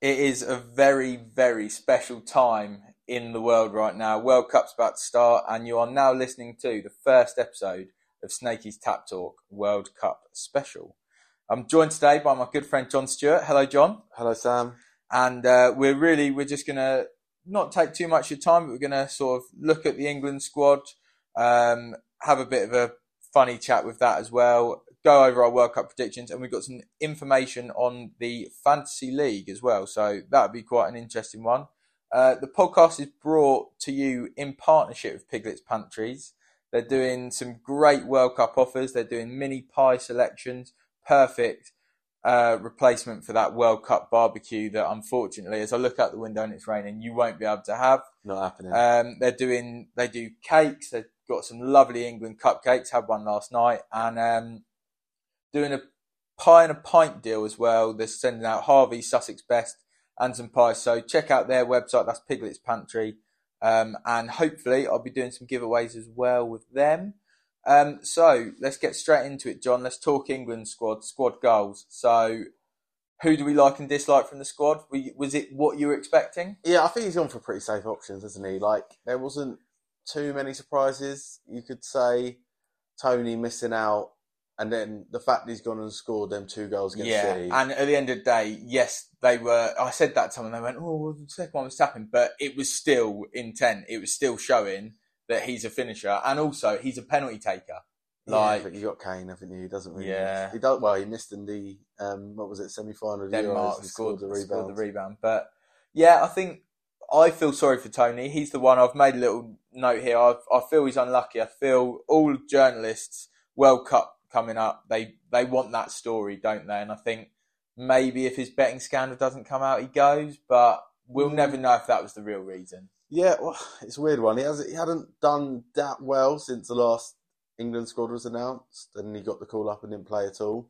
It is a very, very special time in the world right now. World Cup's about to start, and you are now listening to the first episode of Snakey's Tap Talk World Cup Special. I'm joined today by my good friend John Stewart. Hello, John. Hello, Sam. And uh, we're really, we're just going to not take too much of your time, but we're going to sort of look at the England squad, um, have a bit of a funny chat with that as well, go over our World Cup predictions, and we've got some information on the Fantasy League as well. So that would be quite an interesting one. Uh, the podcast is brought to you in partnership with Piglet's Pantries. They're doing some great World Cup offers. They're doing mini pie selections, perfect uh, replacement for that World Cup barbecue that unfortunately, as I look out the window and it's raining, you won't be able to have. Not happening. Um, they're doing, they do cakes. They've got some lovely England cupcakes. Had one last night, and um, doing a pie and a pint deal as well. They're sending out Harvey Sussex Best and some pies. So check out their website. That's Piglet's Pantry. Um, and hopefully I'll be doing some giveaways as well with them. Um, so let's get straight into it, John. Let's talk England squad, squad goals. So who do we like and dislike from the squad? Was it what you were expecting? Yeah, I think he's gone for pretty safe options, hasn't he? Like there wasn't too many surprises. You could say Tony missing out and then the fact he's gone and scored them two goals against yeah, City. and at the end of the day, yes, they were. I said that to them, and they went, "Oh, well, the second one was tapping," but it was still intent. It was still showing that he's a finisher, and also he's a penalty taker. Like, yeah, you got Kane, haven't you? He doesn't really. Yeah. He does well. He missed in the um, what was it semi final? Denmark Euros scored, the rebound. scored the rebound, but yeah, I think I feel sorry for Tony. He's the one I've made a little note here. I, I feel he's unlucky. I feel all journalists, World Cup coming up, they they want that story, don't they? And I think maybe if his betting scandal doesn't come out, he goes, but we'll mm. never know if that was the real reason. Yeah, well, it's a weird one. He has he hadn't done that well since the last England squad was announced, and he got the call up and didn't play at all.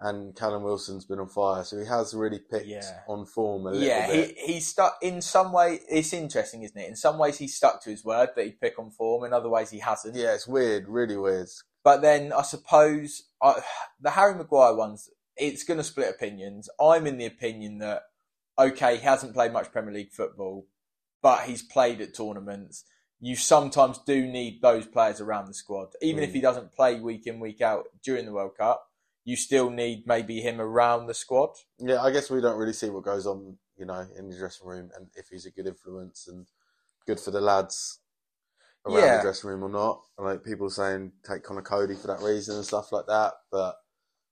And Callum Wilson's been on fire, so he has really picked Yeah. on form a little Yeah, bit. Yeah, he he's stuck in some way. It's interesting, isn't it? In some ways, he's stuck to his word that he'd pick on form. In other ways, he hasn't. yeah, it's weird, really weird. But then I suppose I, the Harry Maguire ones, it's going to split opinions. I'm in the opinion that okay, he hasn't played much Premier League football, but he's played at tournaments. You sometimes do need those players around the squad, even if Mm. he doesn't play week in week out during the World Cup. You still need maybe him around the squad. Yeah, I guess we don't really see what goes on, you know, in the dressing room, and if he's a good influence and good for the lads around Yeah. the dressing room or not. Like people saying take Conor Coady for that reason and stuff like that, but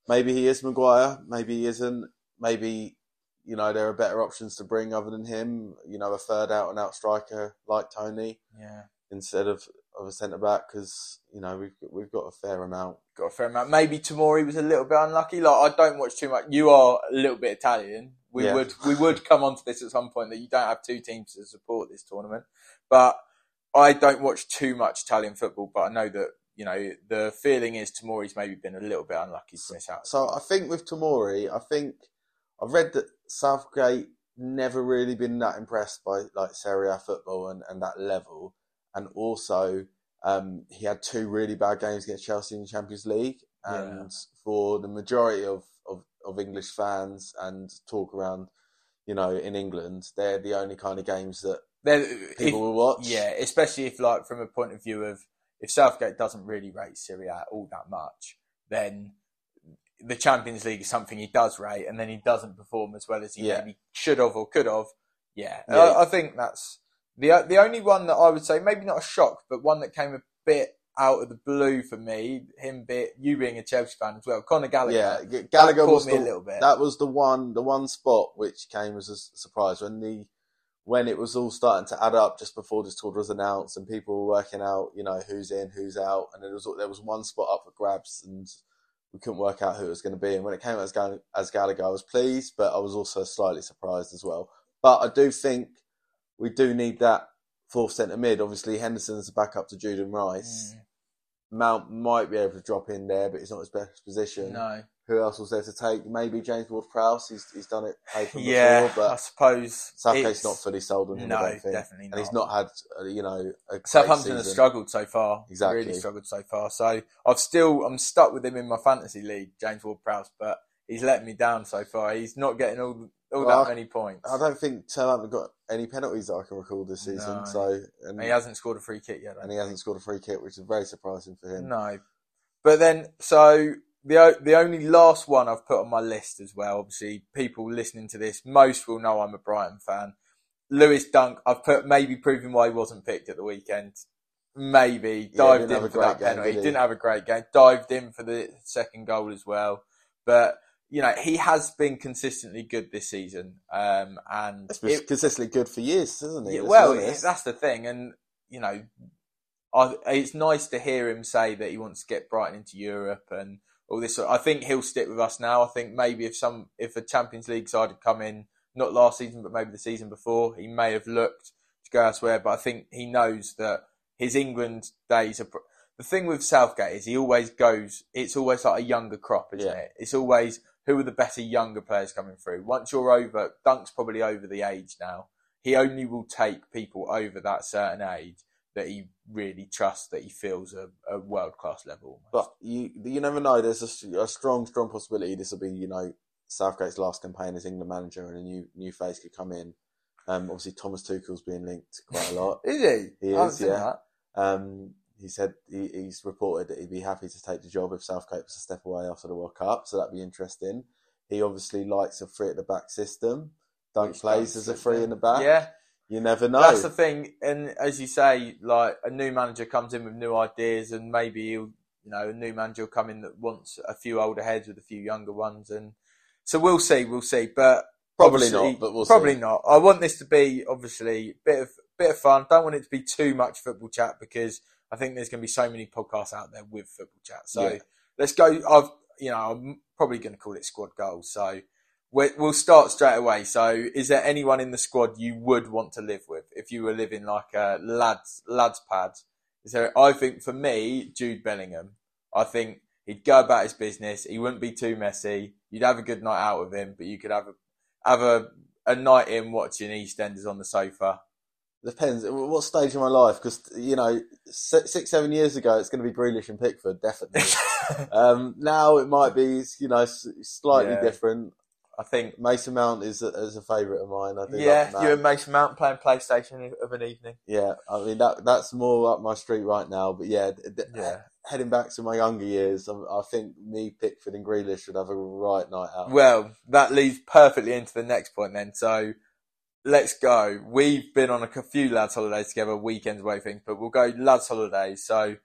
maybe he is Maguire, maybe he isn't. Maybe you know there are better options to bring other than him. You know, a third out and out striker like Tony Yeah. instead of of a centre back because you know we've we've got a fair amount. got a fair amount. Maybe Tamori was a little bit unlucky. Like I don't watch too much. You are a little bit Italian. We Yeah. would we would come on to this at some point that you don't have two teams to support this tournament. But I don't watch too much Italian football. But I know that you know the feeling is Tamori's maybe been a little bit unlucky to miss out. So I think with Tamori, I think I've read that Southgate never really been that impressed by like Serie A football and, and that level, and also um, he had two really bad games against Chelsea in the Champions League, and for the majority of, of, of English fans and talk around, you know, in England, they're the only kind of games that people if- will watch. yeah, especially if like from a point of view of if Southgate doesn't really rate Serie A all that much, then the Champions League is something he does rate, and then he doesn't perform as well as he Yeah. maybe should have or could have. Yeah, Yeah. I, I think that's the the only one that I would say maybe not a shock, but one that came a bit out of the blue for me. Him, bit you being a Chelsea fan as well, Conor Gallagher. Yeah, Gallagher caught was me the, a little bit. that was the one the one spot which came as a surprise when the when it was all starting to add up just before this tour was announced and people were working out you know who's in who's out and there was there was one spot up for grabs and we couldn't work out who it was going to be. And when it came out as, as Gallagher I was pleased but I was also slightly surprised as well. But I do think we do need that fourth centre mid. Obviously Henderson's a backup to Juden Rice. Mm, Mount might be able to drop in there but it's not his best position. No, who else was there to take? Maybe James Ward-Prowse. He's he's done it played for him yeah, before, I but suppose Southgate's not fully sold on him. No, definitely not. And he's not had uh, you know Southampton has struggled so far. Exactly. Really struggled so far. So I've still I'm stuck with him in my fantasy league, James Ward Prowse, but he's let me down so far. He's not getting all all Well, that many points. I don't think Southampton got any penalties that I can recall this season. No. So and, And he hasn't scored a free kick yet. And he hasn't scored a free kick, which is very surprising for him. No, but then so the the only last one I've put on my list as well. Obviously, people listening to this, most will know I'm a Brighton fan. Lewis Dunk, I've put maybe proving why he wasn't picked at the weekend. Maybe dived didn't in for that game, penalty. did he? Didn't have a great game. Dived in for the second goal as well. But you know he has been consistently good this season. Um, and It's been it- consistently good for years, hasn't he? yeah, well, that's the thing, and you know, I, it's nice to hear him say that he wants to get Brighton into Europe and all this. I think he'll stick with us now. I think maybe if some, if a Champions League side had come in, not last season, but maybe the season before, he may have looked to go elsewhere. But I think he knows that his England days are. The thing with Southgate is he always goes. It's always like a younger crop, isn't Yeah. it? It's always who are the better younger players coming through. Once you're over, Dunk's probably over the age now he only will take people over that certain age that he really trusts that he feels a, a world class level. But you you never know. There's a, a strong strong possibility this will be you know Southgate's last campaign as England manager, and a new new face could come in. Um, obviously Thomas Tuchel's being linked quite a lot. is he? He is, yeah. that. Um, he said he, he's reported that he'd be happy to take the job if Southgate was to step away after the World Cup, so that'd be interesting. He obviously likes a three at the back system. Dunk Which plays as a three in the back. Yeah, You never know. that's the thing. And as you say, like a new manager comes in with new ideas, and maybe you know, a new manager will come in that wants a few older heads with a few younger ones, and so we'll see, we'll see. But Probably not, but we'll probably see. not. I want this to be obviously a bit of bit of fun. Don't want it to be too much football chat because I think there's going to be so many podcasts out there with football chat. So Yeah. let's go. I've you know I'm probably going to call it squad goals. So we'll start straight away. So is there anyone in the squad you would want to live with if you were living like a lads lads pad? Is there? I think for me, Jude Bellingham. I think he'd go about his business. He wouldn't be too messy. You'd have a good night out with him, but you could have a have a, a night in watching EastEnders on the sofa. Depends. At What stage of my life? Because you know, six seven years ago, it's going to be Grealish and Pickford, definitely. um, now it might be, you know, slightly Yeah. different. I think. Mason Mount is a, is a favourite of mine. I do Yeah, like you and Mason Mount playing PlayStation of an evening. Yeah, I mean that that's more up my street right now. But yeah, Yeah. heading back to my younger years, I, I think me, Pickford, and Grealish should have a right night out. Well, that leads perfectly into the next point then. So let's go. We've been on a few lads holidays together, weekends away things, but we'll go lads holidays. So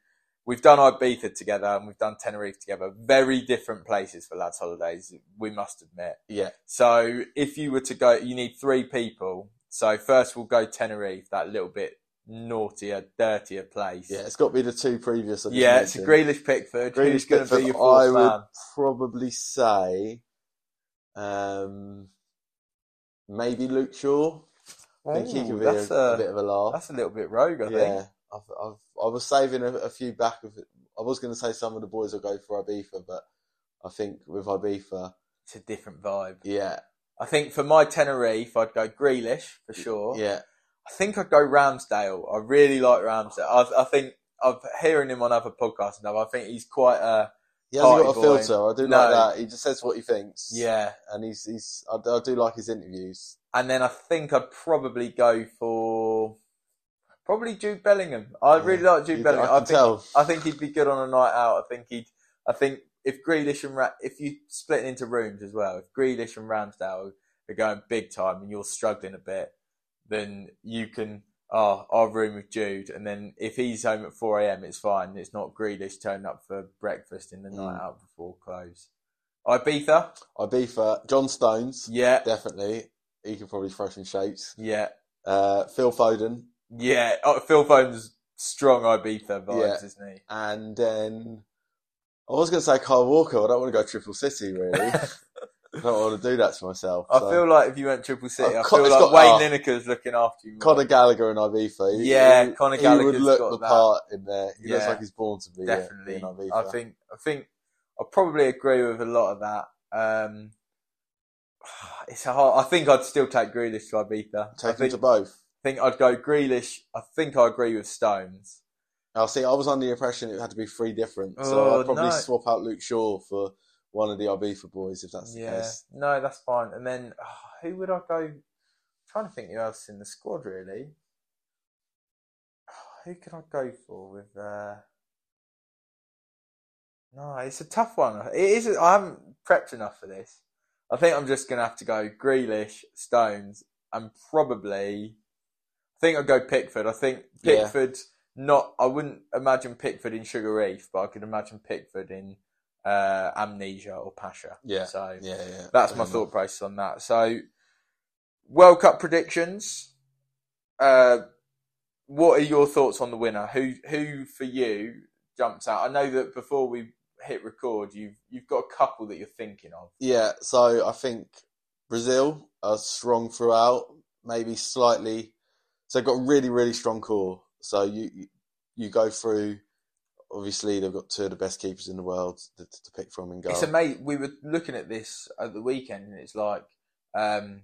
we've done Ibiza together and we've done Tenerife together. Very different places for lads holidays, we must admit. yeah, So if you were to go, you need three people. So first we'll go Tenerife, that little bit naughtier, dirtier place. yeah, it's got to be the two previous. I Yeah, it's. Grealish Pickford. Grealish Who's going to be your fourth I would man? probably say, um, maybe Luke Shaw. I think he could be a, that's a a, bit of a laugh. that's a little bit rogue, I think. I've, I've, I was saving a, a few back of it. I was going to say some of the boys will go for Ibiza, but I think with Ibiza, It's a different vibe. yeah, I think for my Tenerife, I'd go Grealish for sure. yeah, I think I'd go Ramsdale. I really like Ramsdale. I, I think I've hearing him on other podcasts stuff. I think he's quite a he hasn't got a boy. filter. I do No. like that. He just says what he thinks. yeah. and he's he's. I, I do like his interviews. And then I think I'd probably go for probably Jude Bellingham. I really Yeah. like Jude Bellingham. I I, think tell. I think he'd be good on a night out. I think he'd. I think if Grealish and Ra- if you split it into rooms as well, if Grealish and Ramsdale are going big time and you're struggling a bit, then you can. Oh, our room with Jude, and then if he's home at four a.m., it's fine. It's not Grealish turning up for breakfast in the night Mm. out before close. Ibiza, Ibiza, John Stones, yeah, definitely. He could probably throw some shapes. yeah, Uh, Phil Foden, yeah. Oh, Phil Foden's strong Ibiza vibes, Yeah. isn't he? and then I was going to say Kyle Walker. I don't want to go Triple City, really. I don't want to do that to myself. I so. feel like if you went Triple City, Oh, I Con- feel it's like got- Wayne oh. Lineker's looking after you. more. Conor Gallagher and Ibiza. He- Yeah, he, Conor he Gallagher's would look got the that. part in there. He looks Yeah. like he's born to be uh, definitely. in Ibiza. I think I think I probably agree with a lot of that. Um, it's a hard. I think I'd still take Grealish to Ibiza. I take him think, to both. Think I'd go Grealish. I think I agree with Stones. Now, see, I was under the impression it had to be three different, so Oh, I'd probably no. swap out Luke Shaw for one of the Ibiza boys if that's the yeah, case. no, that's fine. And then oh, who would I go? trying to think who else in the squad really. who could I go for with? Uh... No, it's a tough one. It is. I haven't prepped enough for this. I think I'm just gonna have to go Grealish, Stones, and probably. I think I'd go Pickford. I think Yeah. Not. I wouldn't imagine Pickford in Sugar Reef, but I could imagine Pickford in uh, Amnesia or Pacha. Yeah. So Yeah, yeah. that's my thought process on that. So, World Cup predictions. Uh, what are your thoughts on the winner? Who who for you jumps out? I know that before we hit record, you've you've got a couple that you're thinking of. Yeah, so I think Brazil are strong throughout, maybe slightly. So they've got a really, really strong core. So you you, go through. Obviously, they've got two of the best keepers in the world to, to pick from and go. It's amazing. We were looking at this at the weekend, and it's like um,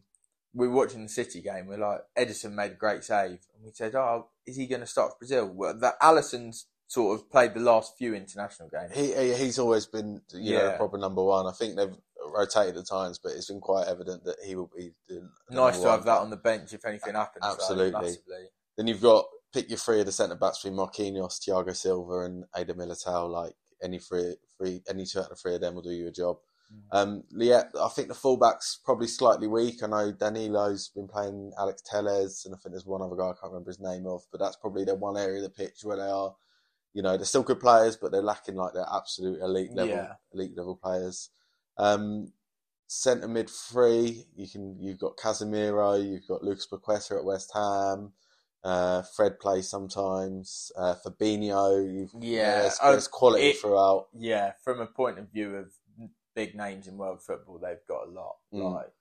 we were watching the City game. We're like, Ederson made a great save, and we said, "Oh, is he going to start for Brazil?" Well, that Alisson's sort of played the last few international games. He, he he's always been you know Yeah. the proper number one. I think they've rotated at times, but it's been quite evident that he will be nice to have that on the bench if anything happens. Absolutely. Then you've got pick your three of the centre backs between Marquinhos, Thiago Silva, and Eder Militao. Like any three, three, any two out of three of them will do you a job. Mm. Um, Liet, I think the fullback's probably slightly weak. I know Danilo's been playing Alex Telles, and I think there's one other guy I can't remember his name of, but that's probably the one area of the pitch where they are. You know, they're still good players, but they're lacking like their absolute elite level, Yeah. elite level players. Um, centre mid three, you can you've got Casemiro, you've got Lucas Paqueta at West Ham. Uh, Fred plays sometimes. Uh, Fabinho, you've, Yeah, there's, there's quality it- throughout. Yeah, from a point of view of big names in world football, they've got a lot. Mm. Like,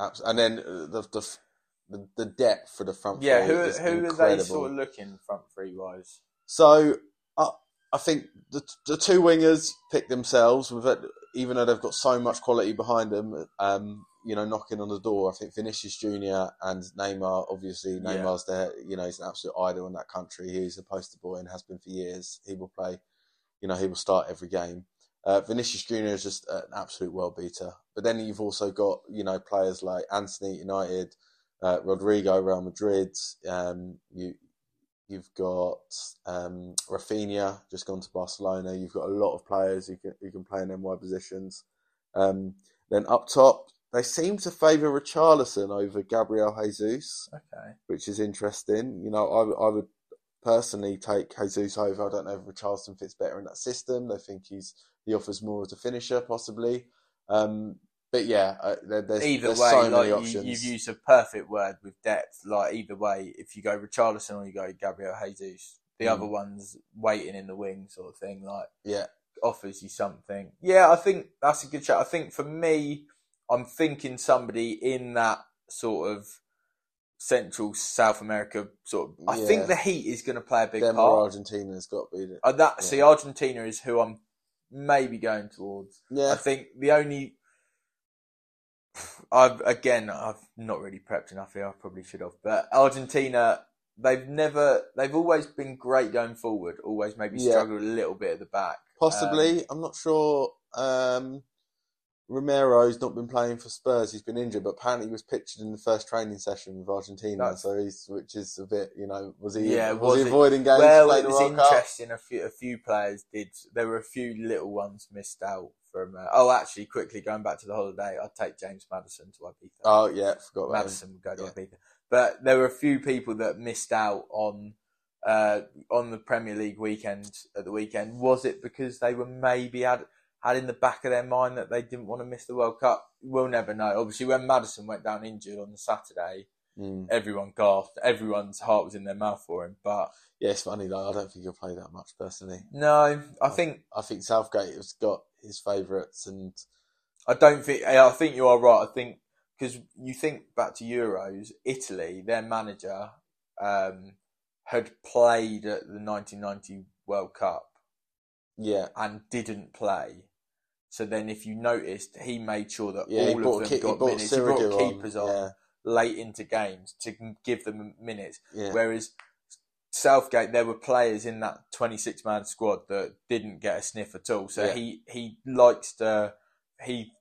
Abs- And then uh, the the the, the depth for the front yeah, three who is who are incredible. they sort of looking front three wise? So uh, I think the the two wingers pick themselves. With it, even though they've got so much quality behind them, um, you know, knocking on the door. I think Vinicius Junior and Neymar. Obviously, Yeah. Neymar's there. You know, he's an absolute idol in that country. He's a poster boy and has been for years. He will play. You know, he will start every game. Uh, Vinicius Junior is just an absolute world beater. But then you've also got you know players like Antony United, uh, Rodrygo Real Madrid. Um, you You've got um, Raphinha just gone to Barcelona. You've got a lot of players who can who can play in wide positions. Um, then up top, they seem to favour Richarlison over Gabriel Jesus, Okay, which is interesting. You know, I, would- I would personally take Jesus over. I don't know if Richarlison fits better in that system. They think he's he offers more as a finisher, possibly. Um, but yeah, uh, there, there's, either there's way, so like you, you've used a perfect word with depth. Like either way, if you go Richarlison or you go Gabriel Jesus, the Mm. other one's waiting in the wing, sort of thing. Like yeah, offers you something. Yeah, I think that's a good shot. I think for me, I'm thinking somebody in that sort of Central South America sort of. I Yeah. think the Heat is going to play a big them part. Argentina's got to be. The, Uh, that Yeah. see, Argentina is who I'm maybe going towards. yeah, I think the only. I've again, I've not really prepped enough here. I probably should have, but Argentina, they've never, they've always been great going forward. Always maybe Yeah. struggled a little bit at the back. Possibly. Um, I'm not sure. Um, Romero's not been playing for Spurs. He's been injured, but apparently he was pictured in the first training session with Argentina. That's- So he's, which is a bit, you know, was he? Yeah, was, was he it- avoiding games? well, it was Cup? interesting. A few, a few players did. There were a few little ones missed out from. Uh, oh, actually, quickly going back to the holiday, I'd take James Maddison to Ibiza. Oh yeah, forgot. Maddison would go to Yeah. Ibiza. But there were a few people that missed out on uh, on the Premier League weekend at the weekend. Was it because they were maybe had had in the back of their mind that they didn't want to miss the World Cup? We'll never know. Obviously, when Maddison went down injured on the Saturday, Mm. everyone gasped. Everyone's heart was in their mouth for him. But Yeah, it's funny though. I don't think he'll play that much personally. no, I think I think Southgate has got his favourites, and I don't think. I think you are right. I think because you think back to Euros, Italy, their manager um, had played at the 1990 World Cup yeah, and didn't play. So then, if you noticed, he made sure that yeah, all of them he got brought minutes. He brought keepers on, Yeah, late into games to give them minutes. yeah. Whereas Southgate, there were players in that 26 man squad that didn't get a sniff at all. So he, he likes to, he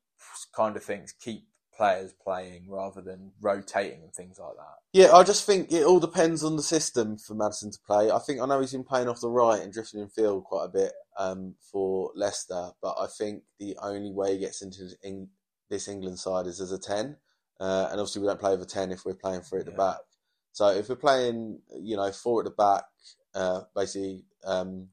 kind of thinks keep players playing rather than rotating and things like that. Yeah, I just think it all depends on the system for Maddison to play. I think I know he's been playing off the right and drifting in field quite a bit um, for Leicester, but I think the only way he gets into this England side is as a 10. Uh, and obviously, we don't play over 10 if we're playing three at the Yeah. back. So if we're playing, you know, four at the back, uh, basically um,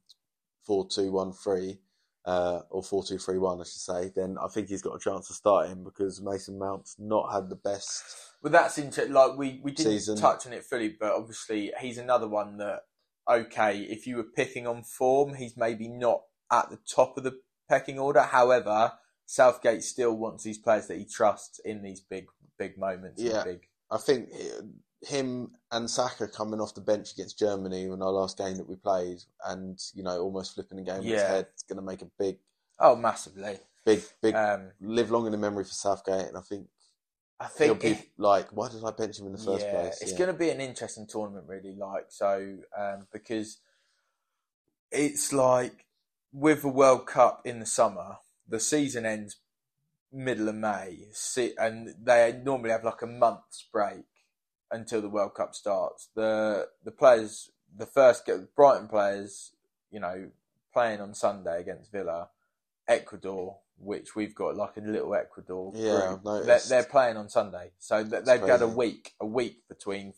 four two one three, uh, or four two three one, I should say, then I think he's got a chance to start him because Mason Mount's not had the best. Well, that's interesting. Like we, we didn't Season. touch on it fully, but obviously he's another one that okay, if you were picking on form, he's maybe not at the top of the pecking order. However, Southgate still wants these players that he trusts in these big big moments. Yeah. big I think him and Saka coming off the bench against Germany in our last game that we played, and you know almost flipping the game on Yeah. head, it's going to make a big, oh massively. big, big Um, live long in the memory for Southgate. And I think I he'll think be if- like, why did I bench him in the first yeah, place? It's Yeah. going to be an interesting tournament, really. Like so, um, because it's like with the World Cup in the summer, the season ends middle of May, and they normally have like a month's break until the World Cup starts. The the players, the first get Brighton players, you know, playing on Sunday against Villa, Ecuador. Which we've got like a little Ecuador Yeah. They're, they're playing on Sunday, so th- they've got a week, a week between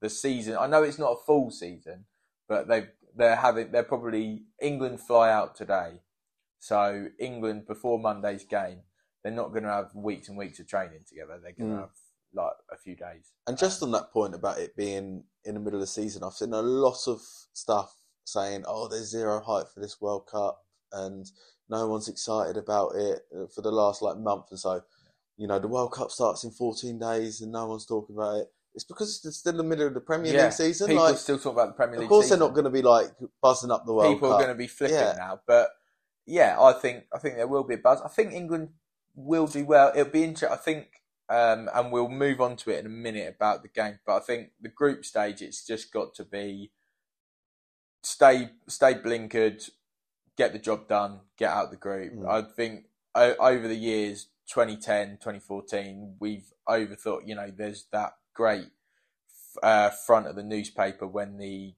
the season. I know it's not a full season, but they they're having they're probably England fly out today, so England before Monday's game, they're not going to have weeks and weeks of training together. They're going to Mm. have like a few days. And just on that point about it being in the middle of the season, I've seen a lot of stuff saying, "Oh, there's zero hype for this World Cup," and no one's excited about it uh, for the last like month or so. You know, the World Cup starts in 14 days, and no one's talking about it. It's because it's still in the middle of the Premier Yeah, League season. People Like, still talk about the Premier League. of course, season. they're not going to be like buzzing up the World people Cup. are going to be flipping Yeah. now. But yeah, I think I think there will be a buzz. I think England will do well. It'll be interesting. I think, um, and we'll move on to it in a minute about the game. But I think the group stage, it's just got to be stay stay blinkered, get the job done, get out the group. Mm. I think o- over the years 2010 2014 we've overthought you know there's that great uh, front of the newspaper when the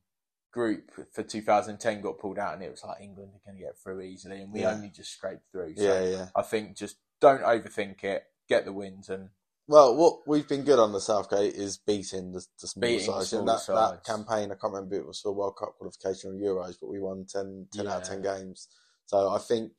group for 2010 got pulled out and it was like England are going to get through easily and we Yeah. only just scraped through so yeah, yeah. I think just don't overthink it get the wins and Well, what we've been good on the Southgate is beating the, the smaller Beating the sides. And that, that campaign, I can't remember if it was for World Cup qualification or Euros, but we won 10, 10 out of 10 games. So I think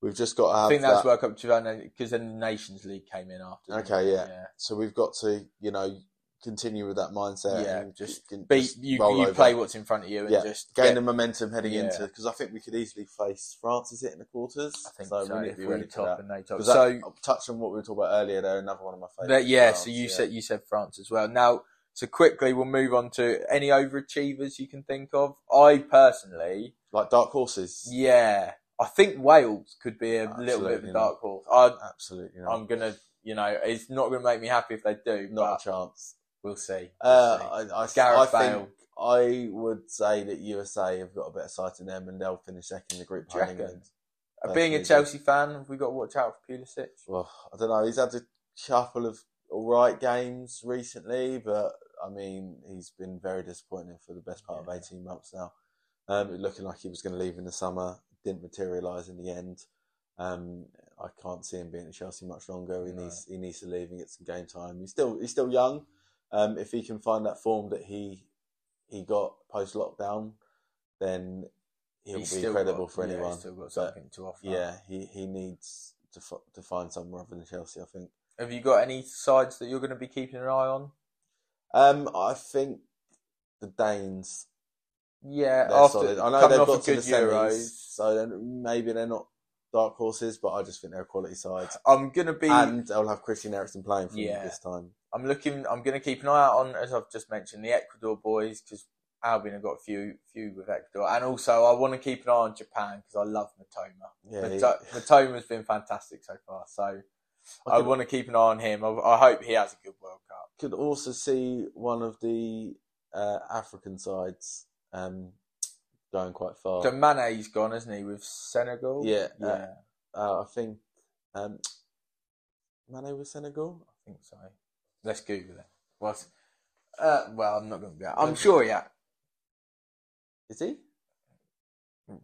we've just got to I think that's that. World Cup 2000 because then the Nations League came in after Okay, it? yeah. So we've got to, you know, continue with that mindset. Yeah, and just can- Beat, just you you over. play what's in front of you and Yeah, just gain get- the momentum heading Yeah. into because I think we could easily face France. Is it in the quarters? I think so, we need to be ready top and they top so that, touch on what we were talking about earlier. They're another one of my favourites. Yeah, France, so you yeah. said you said France as well. Now, so quickly we'll move on to any overachievers you can think of. I personally, like dark horses. yeah, I think Wales could be a little bit of Absolutely a dark horse. I, Absolutely, not. I'm gonna, you know, it's not gonna make me happy if they do, not a chance. We'll see. We'll Uh, see. I, I, Gareth I Bale. think I would say that USA have got a better side than them, and they'll finish second in the group behind? England. Uh, Being a Chelsea fan, have we got to watch out for Pulisic? Well, I don't know. He's had a couple of all right games recently, but I mean, he's been very disappointing for the best part Yeah. of eighteen months now. Um, looking like he was going to leave in the summer, didn't materialise in the end. Um, I can't see him being at Chelsea much longer. He No. needs he needs to leave and get some game time. He's still he's still young. Um, if he can find that form that he he got post lockdown, then he'll He's be got- for yeah, he's anyone. still got But, something to offer. yeah, he, he needs to f- to find somewhere other than Chelsea. I think. Have you got any sides that you're going to be keeping an eye on? Um, I think the Danes. Yeah, They're after solid. I know they've got to good the semis, Euros, so then maybe they're not dark horses, but I just think they're quality sides. I'm going to be. And they'll have Christian Eriksen playing for Yeah. this time. I'm looking. I'm going to keep an eye out on, as I've just mentioned, the Ecuador boys because Albion have got a few, few with Ecuador, and also I want to keep an eye on Japan because I love Mitoma. Yeah, he- Mitoma's been fantastic so far, so I, could, want to keep an eye on him. I, I hope he has a good World Cup. could also see one of the uh, African sides um, going quite far. So Mane's gone, isn't he, with Senegal? Yeah, uh, yeah, Uh, I think um, Mane with Senegal. I think so. Let's Google it. What? Uh, well, I'm not going to be. I'm sure, yeah. Is he?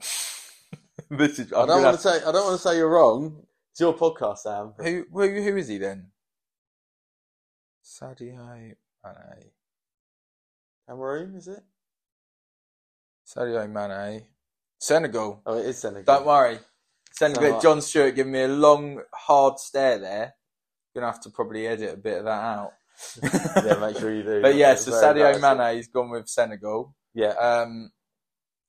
this is. I I'm don't want to say. I don't want to say you're wrong. It's your podcast, Sam. Who, who, who is he then? Sadio Mane. Cameroon, is it? Sadio Mane. Senegal. Oh, it is Senegal. Don't worry. Senegal. So- John Stewart giving me a long, hard stare there. Gonna have to probably edit a bit of that out. yeah, make sure you do. But yeah, so Sadio Mane, he's gone with Senegal. Yeah, Um,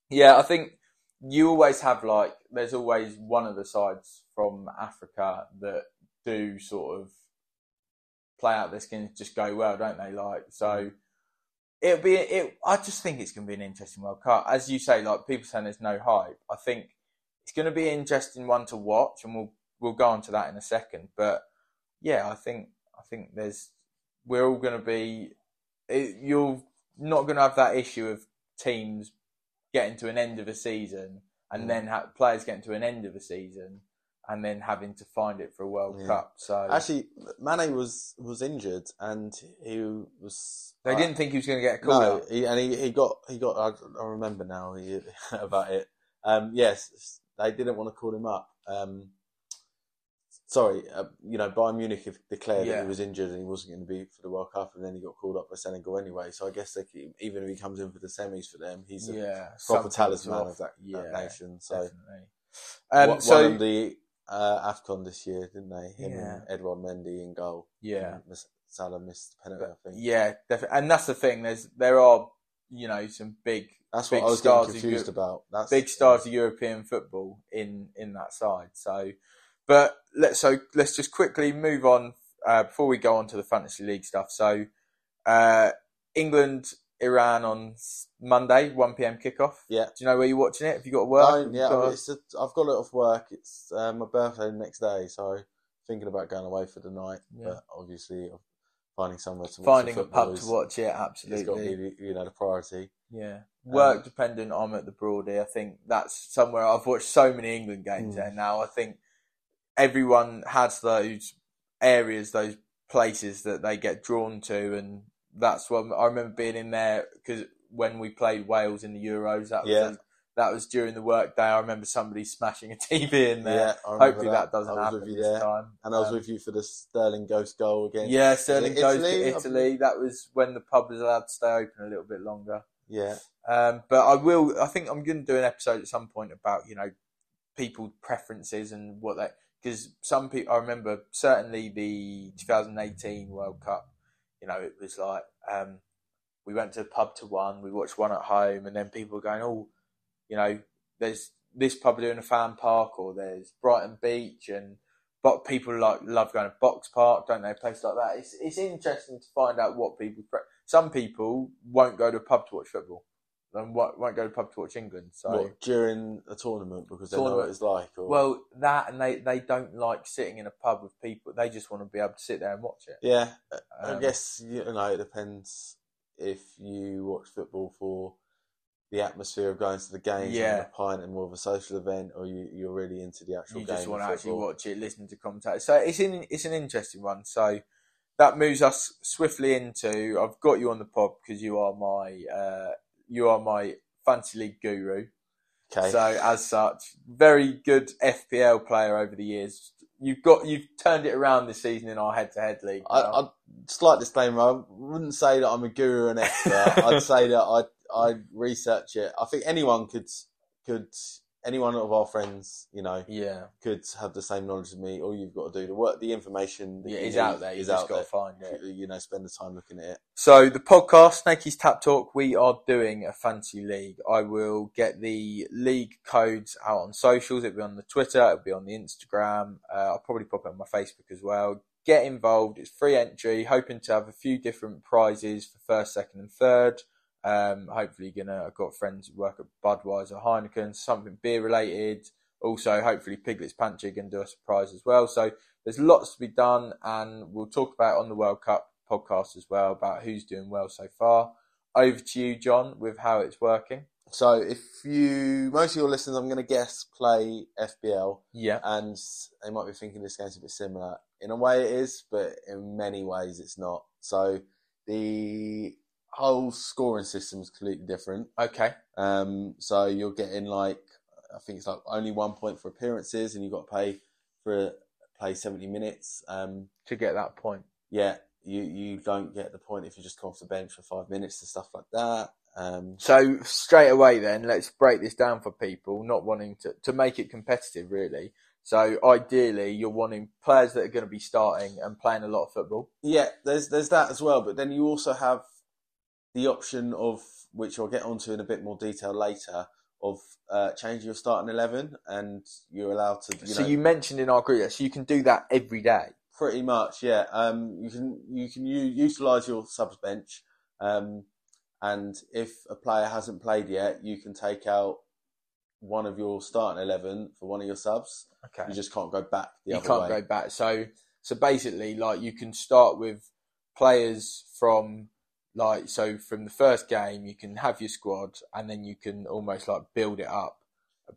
yeah, I think you always have like there's always one of the sides from Africa that do sort of play out their skin, just go well, don't they? Like so, it'll be it. I just think it's going to be an interesting World Cup, as you say. Like people saying there's no hype. I think it's going to be an interesting one to watch, and we'll we'll go on to that in a second. But yeah, I think I think there's we're all going to be. It, you're not going to have that issue of teams getting to an end of a season and Mm. then ha- players getting to an end of a season and then having to find it for a World Yeah. Cup. So actually, Mane was was injured and he was. they didn't think he was going to get a call No, up. he, and he, he got he got. I, I remember now he, about it. Um, yes, they didn't want to call him up. Um, sorry, uh, you know, Bayern Munich declared that he was injured and he wasn't going to be for the World Cup, and then he got called up by Senegal anyway. So I guess could- even if he comes in for the semis for them, he's a yeah, proper talisman of that, yeah, that nation. So definitely. Um, so won the uh, Afcon this year, didn't they? Him Yeah. and Edouard Mendy in goal. yeah, Miss- Salah missed the penalty, I think. yeah, definitely. And that's the thing. There's there are you know some big That's big what I was stars confused Europe- about. That's big stars of European football in in that side. So, but let's so let's just quickly move on uh, before we go on to the fantasy league stuff. So, uh, England Iran on Monday, one pm kickoff. Yeah. Do you know where you're watching it? Have you got to work? Don't, Have you yeah, got- it's a, I've got it off work. It's uh, my birthday the next day, so thinking about going away for the night. Yeah. But obviously, finding somewhere to watch finding a pub is, to watch it. It's got to Absolutely. be you know the priority. Yeah. Um, Work dependent, I'm at the Broady. I think that's somewhere I've watched so many England games Mm. there now. I think everyone has those areas, those places that they get drawn to, and that's what I remember being in there because when we played Wales in the Euros, that was Yeah. that was during the work day. I remember somebody smashing a TV in there. Yeah, I Hopefully that, doesn't I was happen with you this there, time. and I was Um, with you for the Sterling Ghost goal again. yeah, Sterling goes Italy? to Italy. That was when the pub was allowed to stay open a little bit longer. yeah, Um, but I will. I think I'm going to do an episode at some point about you know people's preferences and what they because some people. I remember certainly the 2018 World Cup. You know, it was like um, we went to a pub to one, we watched one at home, and then people were going, "Oh, you know, there's this pub doing a fan park, or there's Brighton Beach, and but people like love going to Box Park, don't they? A place like that. It's it's interesting to find out what people. Some people won't go to a pub to watch football, and won't won't go to pub to watch England. So what, during a tournament because they know what Tournament. it's like. Or, well, that and they they don't like sitting in a pub with people. They just want to be able to sit there and watch it. yeah, I Um, guess you know it depends if you watch football for the atmosphere of going to the games Yeah. and a pint and more of a social event, or you, you're really into the actual you game. just want to actually watch it, listen to commentators. So it's in, it's an interesting one. So that moves us swiftly into. I've got you on the pod because you are my uh, you are my fantasy league guru. Okay. So as such, very good FPL player over the years. You've got you've turned it around this season in our head-to-head league. I. I slight disclaimer. I wouldn't say that I'm a guru and expert. I'd say that I I research it. I think anyone could could anyone of our friends, you know, yeah, could have the same knowledge as me. All you've got to do the work, the information that yeah, need out there. You is just got to find it. You know, spend the time looking at it. So the podcast, Snakey's Tap Talk, we are doing a fancy league. I will get the league codes out on socials. It'll be on the Twitter, it'll be on the Instagram. Uh, I'll probably pop it on my Facebook as well. Get involved. It's free entry. Hoping to have a few different prizes for first, second, and third. Um, hopefully, gonna. I've got friends who work at Budweiser, Heineken, something beer related. Also, hopefully, Piglets Pantry to do a surprise as well. So there's lots to be done, and we'll talk about on the World Cup podcast as well about who's doing well so far. Over to you, John, with how it's working. So if you, most of your listeners, I'm going to guess, play FPL, Yeah. and they might be thinking this game's a bit similar. In a way, it is, but in many ways, it's not. So the whole scoring system is completely different. Okay. Um, so you're getting like, I think it's like only one point for appearances, and you've got to pay for play 70 minutes. Um, To get that point. yeah, you you don't get the point if you just come off the bench for five minutes and stuff like that. Um, So straight away, then let's break this down for people not wanting to to make it competitive, really. So ideally, you're wanting players that are going to be starting and playing a lot of football. Yeah, there's there's that as well. But then you also have the option of which I'll get onto in a bit more detail later of uh, changing your starting eleven, and you're allowed to. You so know, you mentioned in our group, so you can do that every day. pretty much, yeah. Um, you can you can u- utilize your subs bench, um, and if a player hasn't played yet, you can take out one of your starting eleven for one of your subs. Okay. You just can't go back the you can't way. go back. So so basically, like you can start with players from like so from the first game, you can have your squad, and then you can almost like build it up.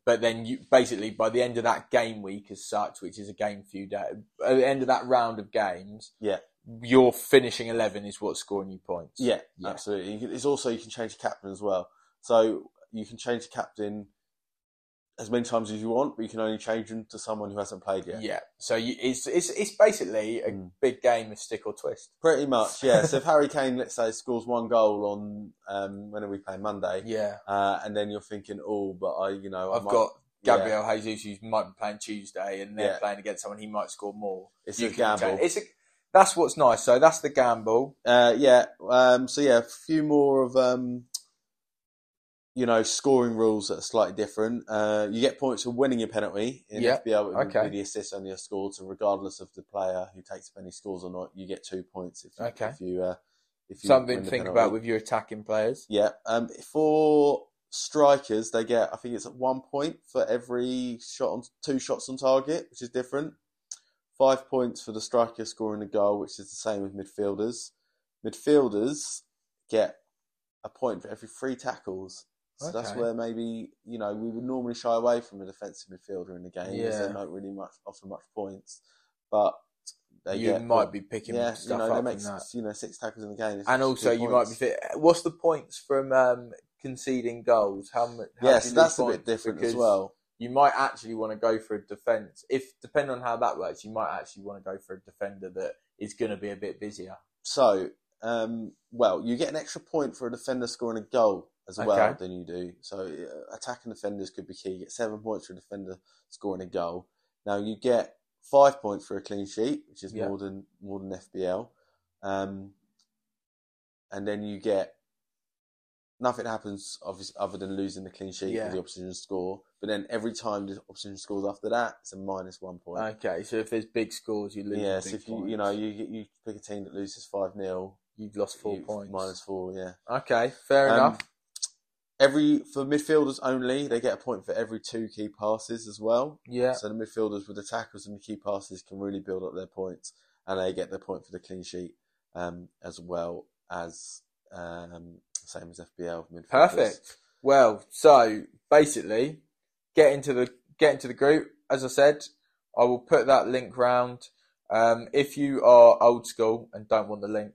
But then you basically by the end of that game week as such, which is a game few days, at the end of that round of games, Yeah. your finishing eleven is what's scoring you points. Yeah, Yeah. absolutely. It's also you can change the captain as well. So you can change the captain as many times as you want, but you can only change them to someone who hasn't played yet. Yeah. So you, it's it's it's basically a Mm. big game of stick or twist. Pretty much, yeah. so if Harry Kane, let's say, scores one goal on um, when are we playing Monday, Yeah. uh, and then you're thinking, oh, but I, you know, I I've might- got yeah, Gabriel Jesus, who might be playing Tuesday, and they're Yeah. playing against someone he might score more. It's You a gamble. change- It's a, that's what's nice. So that's the gamble. Uh, yeah. Um, so yeah, a few more of um, you know scoring rules that are slightly different. Uh, you get points for winning a penalty in Yeah, FPL. It okay. the assist on your score. So regardless of the player who takes the penalty scores or not, you get two points if you, Okay. if you uh, if you Something to think penalty. about with your attacking players. Yeah. Um, for strikers, they get I think it's at one point for every shot on two shots on target, which is different. Five points for the striker scoring a goal, which is the same with midfielders. Midfielders get a point for every three tackles. So that's where maybe you know we would normally shy away from a defensive midfielder in the game, as Yeah. they don't really much offer much points. But they you get might be picking yeah, stuff you know, they up make that. you know six tackles in the game. And also, you might be fit. What's the points from um, conceding goals? How much? how Yes, that's a bit different as well. You might actually want to go for a defense. If depending on how that works, you might actually want to go for a defender that is going to be a bit busier. So, um, well, you get an extra point for a defender scoring a goal as well Okay. than you do. So, uh, attacking defenders could be key. You get seven points for a defender scoring a goal. Now, you get five points for a clean sheet, which is Yeah. more than more than FPL. Um, and then you get nothing happens obviously other than losing the clean sheet Yeah. the opposition score. But then every time the opposition scores after that, it's a minus one point. Okay, so if there's big scores, you lose. Yes, big if you points. you know you you pick a team that loses five 0 you've lost four points. minus four, yeah. Okay, fair Um, enough. Every for midfielders only, they get a point for every two key passes as well. Yeah. So the midfielders with the tackles and the key passes can really build up their points, and they get their point for the clean sheet um, as well as um, same as FPL midfielders. Perfect. Well, so basically, get into the get into the group. As I said, I will put that link round. Um, if you are old school and don't want the link,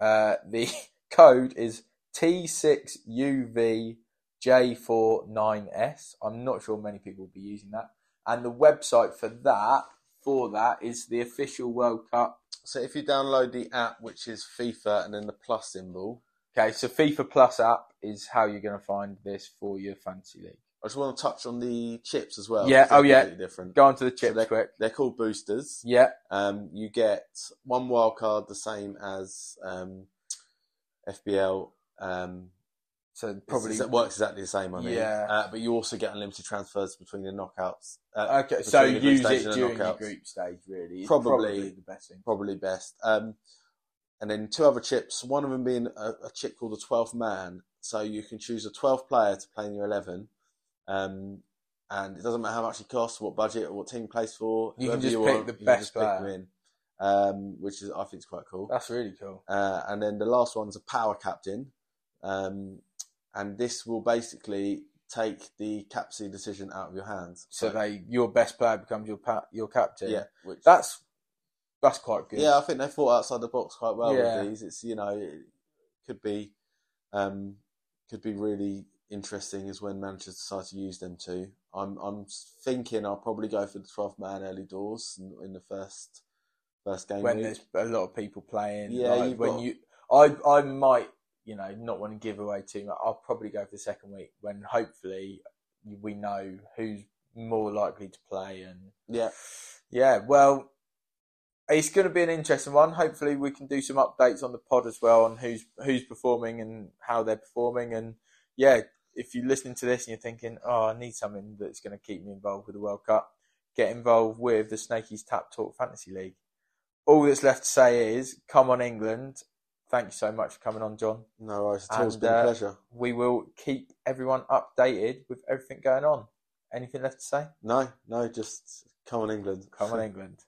uh, the code is T6UVJ49S. I'm not sure many people will be using that. And the website for that for that is the official World Cup. So if you download the app, which is FIFA, and then the plus symbol, Okay, so FIFA Plus app is how you're going to find this for your fantasy league. I just want to touch on the chips as well. Yeah, oh, yeah. different. Go on to the So they're, quick. they're called boosters. Yeah, Um, you get one wild card, the same as um, FPL. Um, so probably probably it works exactly the same. I mean, Yeah. Uh, but you also get unlimited transfers between the knockouts. Uh, Okay, so use it the during your group stage, really. It's Probably. the best thing. Probably best. Um, and then two other chips. One of them being a, a chip called the 12th man. So you can choose a 12th player to play in your 11. Um, and it doesn't matter how much it costs, what budget, or what team plays for. You can just you pick want, the you can best pick player. them in. Um, which is I think is quite cool. That's really cool. Uh, and then the last one's a power captain. Um, and this will basically take the captaincy decision out of your hands. So they your best player becomes your pa- your captain. yeah, which That's that's quite good. yeah, I think they thought outside the box quite well Yeah. with these. It's you know it could be um, could be really interesting is when managers decide to use them too. I'm I'm thinking I'll probably go for the 12 man early doors in, in the first first game when week. there's a lot of people playing. Yeah, like, when got- you, I, I might, you know, not want to give away too much. I'll probably go for the second week when hopefully we know who's more likely to play, and Yeah, yeah, well, it's going to be an interesting one. Hopefully, we can do some updates on the pod as well on who's who's performing and how they're performing, and yeah, if you're listening to this and you're thinking, oh, I need something that's going to keep me involved with the World Cup, get involved with the Snakey's Tap Talk Fantasy League. All that's left to say is, come on, England. Thank you so much for coming on, John. no worries at all. It's been uh, a pleasure. We will keep everyone updated with everything going on. Anything left to say? No, no, just come on, England. Come on, England.